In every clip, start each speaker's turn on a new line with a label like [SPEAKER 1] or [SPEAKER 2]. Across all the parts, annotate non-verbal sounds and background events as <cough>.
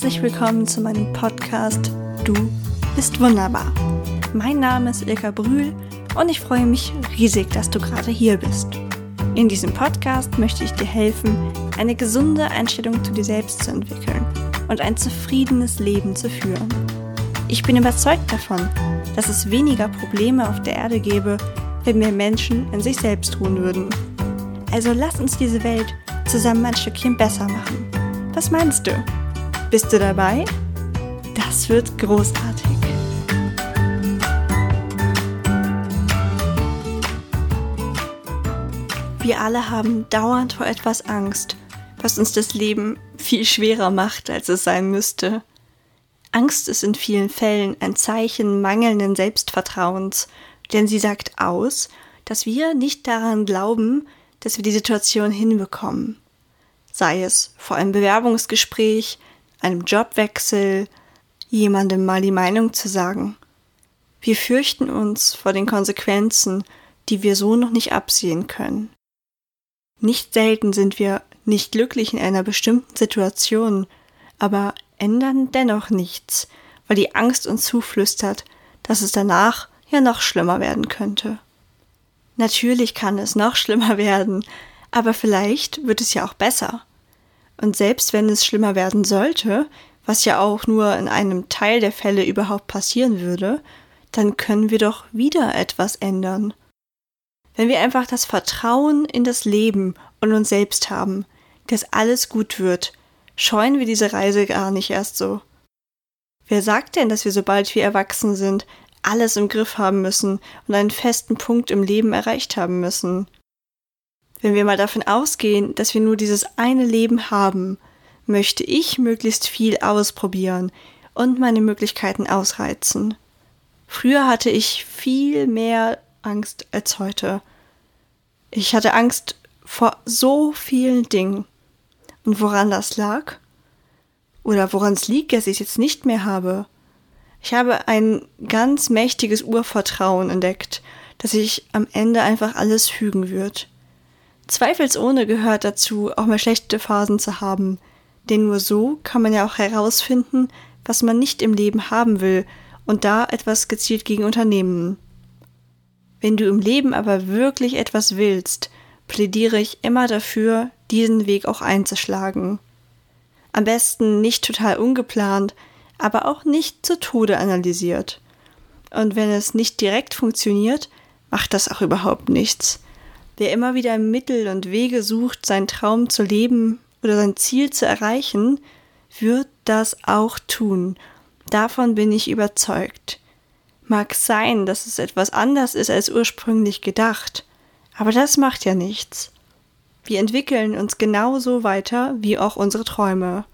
[SPEAKER 1] Herzlich willkommen zu meinem Podcast Du bist wunderbar. Mein Name ist Ilka Brühl und ich freue mich riesig, dass du gerade hier bist. In diesem Podcast möchte ich dir helfen, eine gesunde Einstellung zu dir selbst zu entwickeln und ein zufriedenes Leben zu führen. Ich bin überzeugt davon, dass es weniger Probleme auf der Erde gäbe, wenn mehr Menschen in sich selbst ruhen würden. Also lass uns diese Welt zusammen ein Stückchen besser machen. Was meinst du? Bist du dabei? Das wird großartig. Wir alle haben dauernd vor etwas Angst, was uns das Leben viel schwerer macht, als es sein müsste. Angst ist in vielen Fällen ein Zeichen mangelnden Selbstvertrauens, denn sie sagt aus, dass wir nicht daran glauben, dass wir die Situation hinbekommen. Sei es vor einem Bewerbungsgespräch, einem Jobwechsel, jemandem mal die Meinung zu sagen. Wir fürchten uns vor den Konsequenzen, die wir so noch nicht absehen können. Nicht selten sind wir nicht glücklich in einer bestimmten Situation, aber ändern dennoch nichts, weil die Angst uns zuflüstert, dass es danach ja noch schlimmer werden könnte. Natürlich kann es noch <laughs> schlimmer werden, aber vielleicht wird es ja auch besser. Und selbst wenn es schlimmer werden sollte, was ja auch nur in einem Teil der Fälle überhaupt passieren würde, dann können wir doch wieder etwas ändern. Wenn wir einfach das Vertrauen in das Leben und uns selbst haben, dass alles gut wird, scheuen wir diese Reise gar nicht erst so. Wer sagt denn, dass wir sobald wir erwachsen sind, alles im Griff haben müssen und einen festen Punkt im Leben erreicht haben müssen? Wenn wir mal davon ausgehen, dass wir nur dieses eine Leben haben, möchte ich möglichst viel ausprobieren und meine Möglichkeiten ausreizen. Früher hatte ich viel mehr Angst als heute. Ich hatte Angst vor so vielen Dingen. Und woran das lag? Oder woran es liegt, dass ich es jetzt nicht mehr habe? Ich habe ein ganz mächtiges Urvertrauen entdeckt, dass sich am Ende einfach alles fügen wird. Zweifelsohne gehört dazu, auch mal schlechte Phasen zu haben, denn nur so kann man ja auch herausfinden, was man nicht im Leben haben will und da etwas gezielt gegen unternehmen. Wenn du im Leben aber wirklich etwas willst, plädiere ich immer dafür, diesen Weg auch einzuschlagen. Am besten nicht total ungeplant, aber auch nicht zu Tode analysiert. Und wenn es nicht direkt funktioniert, macht das auch überhaupt nichts. Wer immer wieder Mittel und Wege sucht, seinen Traum zu leben oder sein Ziel zu erreichen, wird das auch tun. Davon bin ich überzeugt. Mag sein, dass es etwas anders ist als ursprünglich gedacht, aber das macht ja nichts. Wir entwickeln uns genauso weiter wie auch unsere Träume.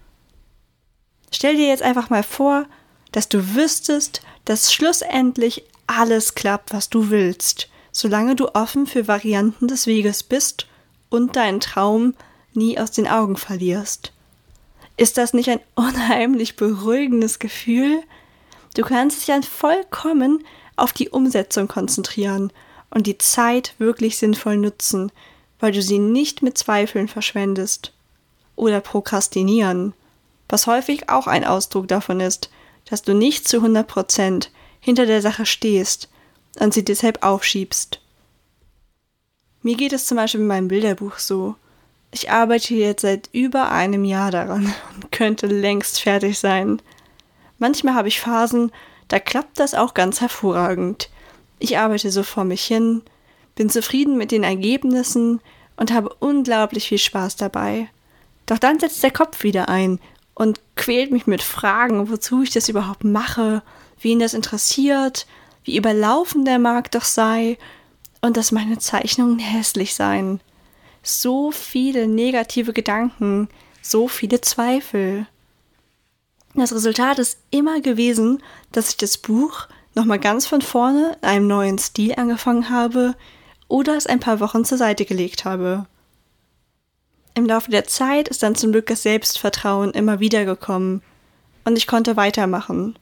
[SPEAKER 1] Stell dir jetzt einfach mal vor, dass du wüsstest, dass schlussendlich alles klappt, was du willst solange du offen für Varianten des Weges bist und deinen Traum nie aus den Augen verlierst. Ist das nicht ein unheimlich beruhigendes Gefühl? Du kannst dich dann vollkommen auf die Umsetzung konzentrieren und die Zeit wirklich sinnvoll nutzen, weil du sie nicht mit Zweifeln verschwendest. Oder prokrastinieren, was häufig auch ein Ausdruck davon ist, dass du nicht zu 100 Prozent hinter der Sache stehst und sie deshalb aufschiebst. Mir geht es zum Beispiel mit meinem Bilderbuch so. Ich arbeite jetzt seit über einem Jahr daran und könnte längst fertig sein. Manchmal habe ich Phasen, da klappt das auch ganz hervorragend. Ich arbeite so vor mich hin, bin zufrieden mit den Ergebnissen und habe unglaublich viel Spaß dabei. Doch dann setzt der Kopf wieder ein und quält mich mit Fragen, wozu ich das überhaupt mache, wen das interessiert wie überlaufen der Markt doch sei und dass meine Zeichnungen hässlich seien. So viele negative Gedanken, so viele Zweifel. Das Resultat ist immer gewesen, dass ich das Buch nochmal ganz von vorne in einem neuen Stil angefangen habe oder es ein paar Wochen zur Seite gelegt habe. Im Laufe der Zeit ist dann zum Glück das Selbstvertrauen immer wieder gekommen und ich konnte weitermachen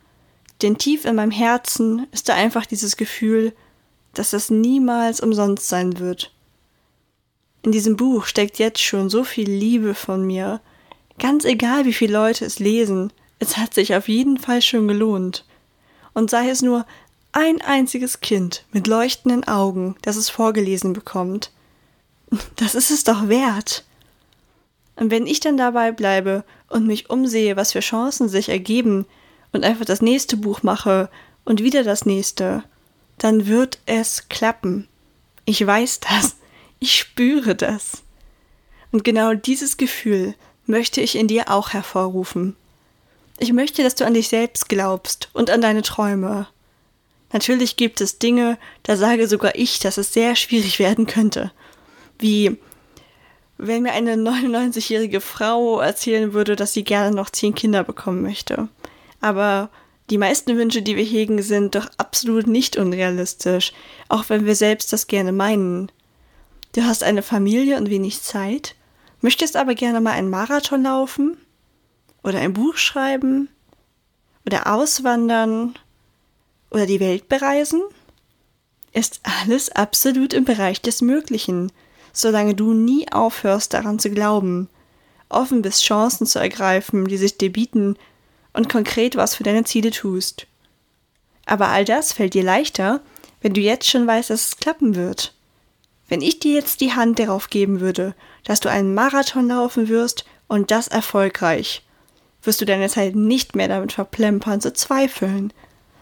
[SPEAKER 1] denn tief in meinem Herzen ist da einfach dieses Gefühl, dass das niemals umsonst sein wird. In diesem Buch steckt jetzt schon so viel Liebe von mir. Ganz egal, wie viele Leute es lesen, Es hat sich auf jeden Fall schon gelohnt. Und sei es nur ein einziges Kind mit leuchtenden Augen, das es vorgelesen bekommt. Das ist es doch wert. Und wenn ich dann dabei bleibe und mich umsehe, was für Chancen sich ergeben und einfach das nächste Buch mache und wieder das nächste, dann wird es klappen. Ich weiß das. Ich spüre das. Und genau dieses Gefühl möchte ich in dir auch hervorrufen. Ich möchte, dass du an dich selbst glaubst und an deine Träume. Natürlich gibt es Dinge, da sage sogar ich, dass es sehr schwierig werden könnte. Wie wenn mir eine <laughs> 99-jährige Frau erzählen würde, dass sie gerne noch zehn Kinder bekommen möchte. Aber die meisten Wünsche, die wir hegen, sind doch absolut nicht unrealistisch, auch wenn wir selbst das gerne meinen. Du hast eine Familie und wenig Zeit, möchtest aber gerne mal einen Marathon laufen oder ein Buch schreiben oder auswandern oder die Welt bereisen? Ist alles absolut im Bereich des Möglichen solange du nie aufhörst daran zu glauben, offen bist, Chancen zu ergreifen, die sich dir bieten und konkret was für deine Ziele tust. Aber all das fällt dir leichter, wenn du jetzt schon weißt, dass es klappen wird. Wenn ich dir jetzt die Hand darauf geben würde, dass du einen Marathon laufen wirst und das erfolgreich, wirst du deine Zeit nicht mehr damit verplempern zu zweifeln,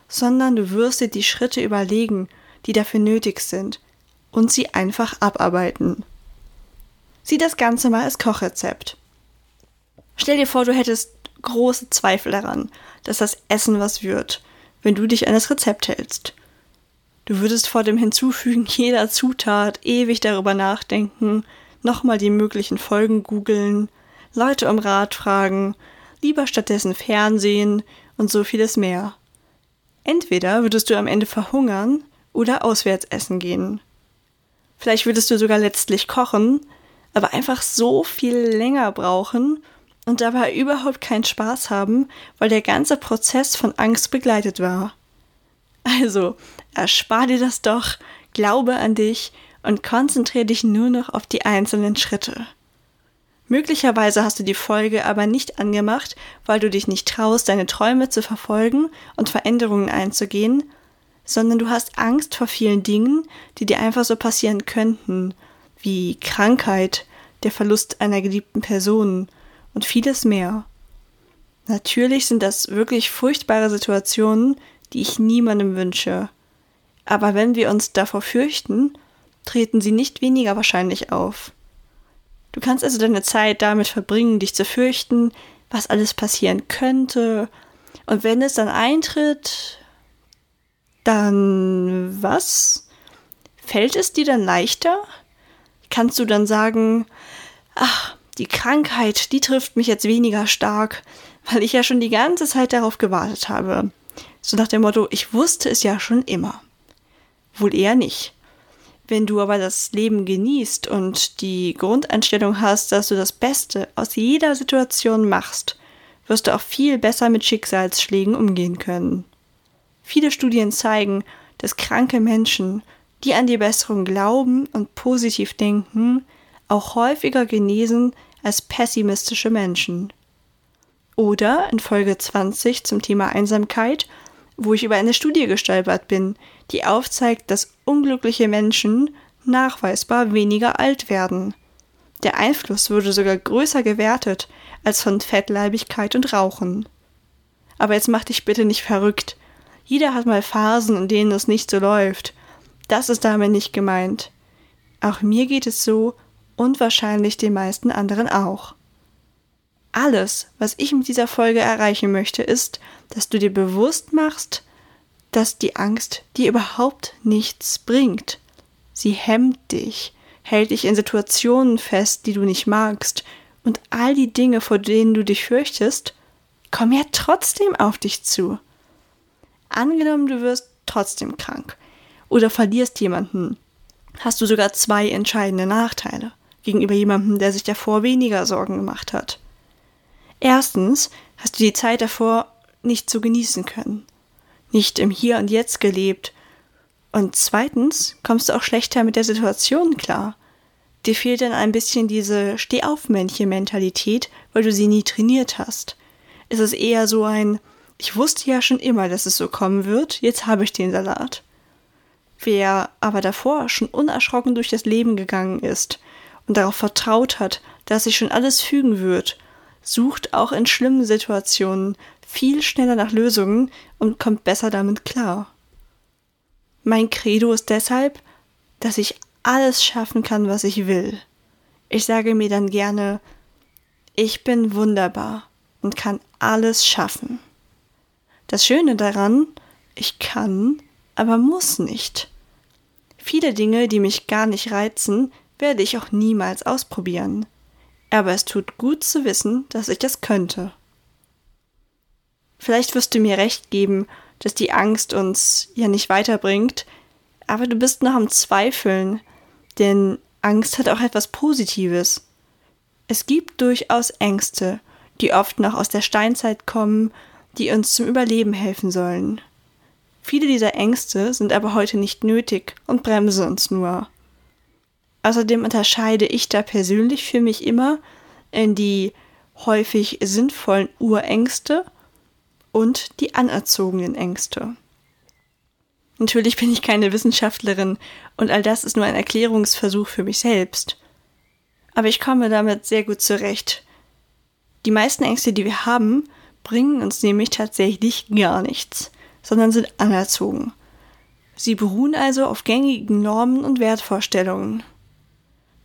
[SPEAKER 1] sondern du wirst dir die Schritte überlegen, die dafür nötig sind, und sie einfach abarbeiten. Sieh das Ganze mal als Kochrezept. Stell dir vor, du hättest große Zweifel daran, dass das Essen was wird, wenn du dich an das Rezept hältst. Du würdest vor dem Hinzufügen jeder Zutat ewig darüber nachdenken, nochmal die möglichen Folgen googeln, Leute um Rat fragen, lieber stattdessen Fernsehen und so vieles mehr. Entweder würdest du am Ende verhungern oder auswärts essen gehen. Vielleicht würdest du sogar letztlich kochen, aber einfach so viel länger brauchen und dabei überhaupt keinen Spaß haben, weil der ganze Prozess von Angst begleitet war. Also, erspar dir das doch, glaube an dich und konzentriere dich nur noch auf die einzelnen Schritte. Möglicherweise hast du die Folge aber nicht angemacht, weil du dich nicht traust, deine Träume zu verfolgen und Veränderungen einzugehen, sondern du hast Angst vor vielen Dingen, die dir einfach so passieren könnten, wie Krankheit, der Verlust einer geliebten Person und vieles mehr. Natürlich sind das wirklich furchtbare Situationen, die ich niemandem wünsche. Aber wenn wir uns davor fürchten, treten sie nicht weniger wahrscheinlich auf. Du kannst also deine Zeit damit verbringen, dich zu fürchten, was alles passieren könnte, und wenn es dann eintritt, dann was? Fällt es dir dann leichter? Kannst du dann sagen, ach, die Krankheit, die trifft mich jetzt weniger stark, weil ich ja schon die ganze Zeit darauf gewartet habe. So nach dem Motto, ich wusste es ja schon immer. Wohl eher nicht. Wenn du aber das Leben genießt und die Grundeinstellung hast, dass du das Beste aus jeder Situation machst, wirst du auch viel besser mit Schicksalsschlägen umgehen können. Viele Studien zeigen, dass kranke Menschen, die an die Besserung glauben und positiv denken, auch häufiger genesen als pessimistische Menschen. Oder in Folge 20 zum Thema Einsamkeit, wo ich über eine Studie gestolpert bin, die aufzeigt, dass unglückliche Menschen nachweisbar weniger alt werden. Der Einfluss wurde sogar größer gewertet als von Fettleibigkeit und Rauchen. Aber jetzt mach dich bitte nicht verrückt. Jeder hat mal Phasen, in denen es nicht so läuft. Das ist damit nicht gemeint. Auch mir geht es so und wahrscheinlich den meisten anderen auch. Alles, was ich mit dieser Folge erreichen möchte, ist, dass du dir bewusst machst, dass die Angst dir überhaupt nichts bringt. Sie hemmt dich, hält dich in Situationen fest, die du nicht magst, und all die Dinge, vor denen du dich fürchtest, kommen ja trotzdem auf dich zu. Angenommen, du wirst trotzdem krank oder verlierst jemanden, hast du sogar zwei entscheidende Nachteile gegenüber jemandem, der sich davor weniger Sorgen gemacht hat. Erstens hast du die Zeit davor nicht zu genießen können, nicht im Hier und Jetzt gelebt, und zweitens kommst du auch schlechter mit der Situation klar. Dir fehlt dann ein bisschen diese Stehaufmännchen-Mentalität, weil du sie nie trainiert hast. ist es eher so ein, ich wusste ja schon immer, dass es so kommen wird, jetzt habe ich den Salat. Wer aber davor schon unerschrocken durch das Leben gegangen ist und darauf vertraut hat, dass sich schon alles fügen wird, sucht auch in schlimmen Situationen viel schneller nach Lösungen und kommt besser damit klar. Mein Credo ist deshalb, dass ich alles schaffen kann, was ich will. Ich sage mir dann gerne, ich bin wunderbar und kann alles schaffen. Das Schöne daran, ich kann, aber muss nicht. Viele Dinge, die mich gar nicht reizen, werde ich auch niemals ausprobieren. Aber es tut gut zu wissen, dass ich das könnte. Vielleicht wirst du mir recht geben, dass die Angst uns ja nicht weiterbringt, aber du bist noch am Zweifeln, denn Angst hat auch etwas Positives. Es gibt durchaus Ängste, die oft noch aus der Steinzeit kommen, die uns zum Überleben helfen sollen. Viele dieser Ängste sind aber heute nicht nötig und bremsen uns nur. Außerdem unterscheide ich da persönlich für mich immer in die häufig sinnvollen Urängste und die anerzogenen Ängste. Natürlich bin ich keine Wissenschaftlerin und all das ist nur ein Erklärungsversuch für mich selbst. Aber ich komme damit sehr gut zurecht. Die meisten Ängste, die wir haben, bringen uns nämlich tatsächlich gar nichts sondern sind anerzogen. Sie beruhen also auf gängigen Normen und Wertvorstellungen.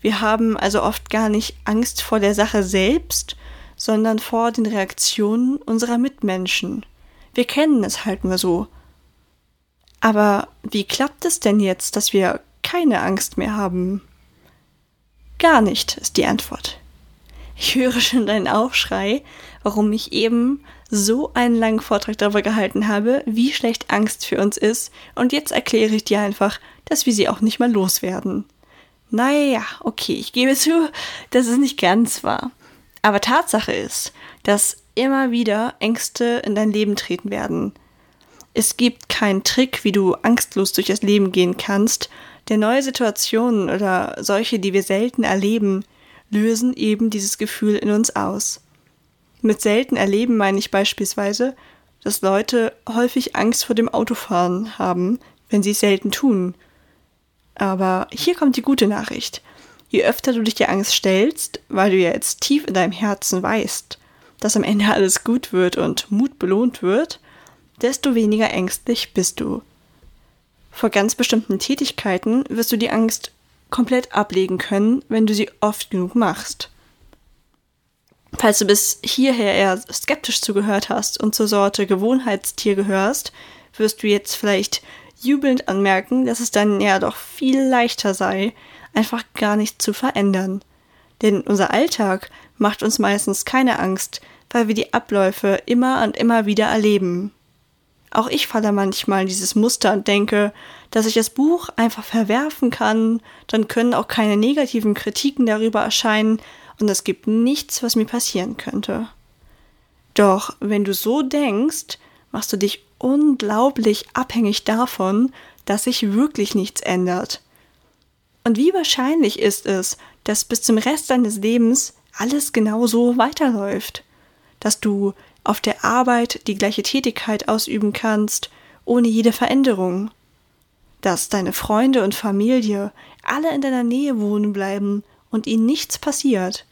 [SPEAKER 1] Wir haben also oft gar nicht Angst vor der Sache selbst, sondern vor den Reaktionen unserer Mitmenschen. Wir kennen es halt nur so. Aber wie klappt es denn jetzt, dass wir keine Angst mehr haben? Gar nicht, ist die Antwort. Ich höre schon deinen Aufschrei, warum ich eben so einen langen Vortrag darüber gehalten habe, wie schlecht Angst für uns ist, und jetzt erkläre ich dir einfach, dass wir sie auch nicht mal loswerden. Naja, okay, ich gebe zu, dass es nicht ganz wahr. Aber Tatsache ist, dass immer wieder Ängste in dein Leben treten werden. Es gibt keinen Trick, wie du angstlos durch das Leben gehen kannst, denn neue Situationen oder solche, die wir selten erleben, lösen eben dieses Gefühl in uns aus. Mit selten erleben meine ich beispielsweise, dass Leute häufig Angst vor dem Autofahren haben, wenn sie es selten tun. Aber hier kommt die gute Nachricht. Je öfter du dich der Angst stellst, weil du ja jetzt tief in deinem Herzen weißt, dass am Ende alles gut wird und Mut belohnt wird, desto weniger ängstlich bist du. Vor ganz bestimmten Tätigkeiten wirst du die Angst komplett ablegen können, wenn du sie oft genug machst. Falls du bis hierher eher skeptisch zugehört hast und zur Sorte Gewohnheitstier gehörst, wirst du jetzt vielleicht jubelnd anmerken, dass es dann ja doch viel leichter sei, einfach gar nichts zu verändern. Denn unser Alltag macht uns meistens keine Angst, weil wir die Abläufe immer und immer wieder erleben. Auch ich falle manchmal in dieses Muster und denke, dass ich das Buch einfach verwerfen kann, dann können auch keine negativen Kritiken darüber erscheinen und es gibt nichts, was mir passieren könnte. Doch wenn du so denkst, machst du dich unglaublich abhängig davon, dass sich wirklich nichts ändert. Und wie wahrscheinlich ist es, dass bis zum Rest deines Lebens alles genauso weiterläuft? Dass du auf der Arbeit die gleiche Tätigkeit ausüben kannst, ohne jede Veränderung? Dass deine Freunde und Familie alle in deiner Nähe wohnen bleiben und ihnen nichts passiert,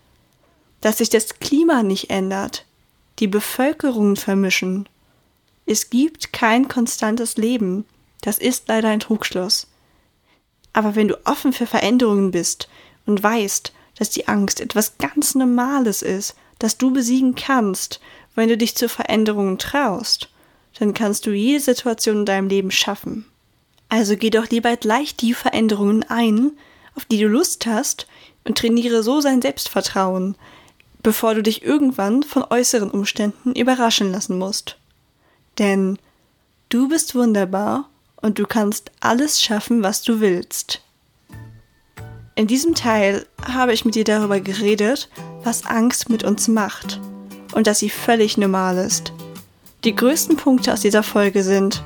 [SPEAKER 1] dass sich das Klima nicht ändert, die Bevölkerungen vermischen. Es gibt kein konstantes Leben, das ist leider ein Trugschluss. Aber wenn du offen für Veränderungen bist und weißt, dass die Angst etwas ganz Normales ist, das du besiegen kannst, wenn du dich zu Veränderungen traust, dann kannst du jede Situation in deinem Leben schaffen. Also geh doch lieber gleich die Veränderungen ein, auf die du Lust hast, und trainiere so sein Selbstvertrauen, bevor du dich irgendwann von äußeren Umständen überraschen lassen musst. Denn du bist wunderbar und du kannst alles schaffen, was du willst. In diesem Teil habe ich mit dir darüber geredet, was Angst mit uns macht und dass sie völlig normal ist. Die größten Punkte aus dieser Folge sind,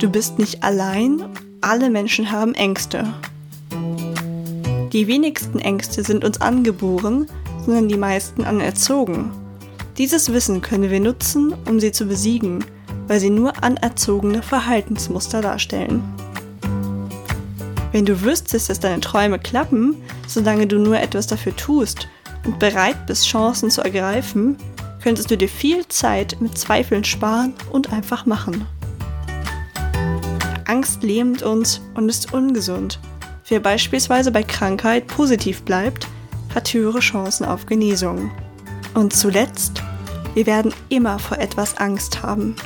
[SPEAKER 1] du bist nicht allein, alle Menschen haben Ängste. Die wenigsten Ängste sind uns angeboren, sondern die meisten anerzogen. Dieses Wissen können wir nutzen, um sie zu besiegen, weil sie nur anerzogene Verhaltensmuster darstellen. Wenn du wüsstest, dass deine Träume klappen, solange du nur etwas dafür tust und bereit bist, Chancen zu ergreifen, könntest du dir viel Zeit mit Zweifeln sparen und einfach machen. Angst lähmt uns und ist ungesund. Wer beispielsweise bei Krankheit positiv bleibt, hat höhere Chancen auf Genesung. Und zuletzt, wir werden immer vor etwas Angst haben.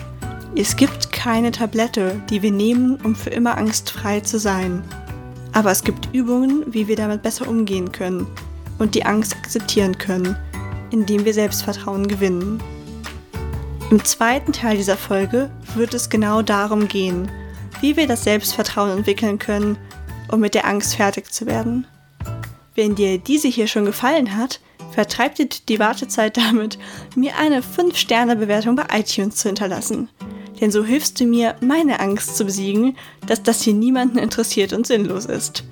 [SPEAKER 1] Es gibt keine Tablette, die wir nehmen, um für immer angstfrei zu sein. Aber es gibt Übungen, wie wir damit besser umgehen können und die Angst akzeptieren können, indem wir Selbstvertrauen gewinnen. Im zweiten Teil dieser Folge wird es genau darum gehen, wie wir das Selbstvertrauen entwickeln können, um mit der Angst fertig zu werden. Wenn dir diese hier schon gefallen hat, vertreibt die Wartezeit damit, mir eine 5-Sterne-Bewertung bei iTunes zu hinterlassen. Denn so hilfst du mir, meine Angst zu besiegen, dass das hier niemanden interessiert und sinnlos ist.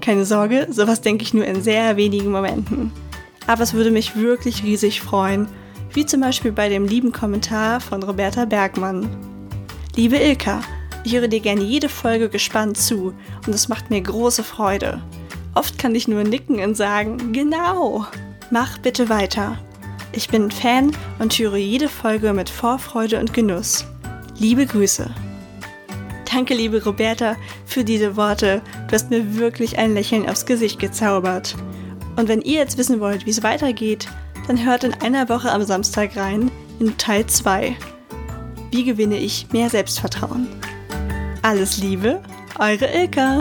[SPEAKER 1] Keine Sorge, sowas denke ich nur in sehr wenigen Momenten. Aber es würde mich wirklich riesig freuen, wie zum Beispiel bei dem lieben Kommentar von Roberta Bergmann. Liebe Ilka, ich höre dir gerne jede Folge gespannt zu und es macht mir große Freude. Oft kann ich nur nicken und sagen, genau, mach bitte weiter. Ich bin Fan und höre jede Folge mit Vorfreude und Genuss. Liebe Grüße. Danke, liebe Roberta, für diese Worte. Du hast mir wirklich ein Lächeln aufs Gesicht gezaubert. Und wenn ihr jetzt wissen wollt, wie es weitergeht, dann hört in einer Woche am Samstag rein in Teil 2. Wie gewinne ich mehr Selbstvertrauen? Alles Liebe, eure Ilka.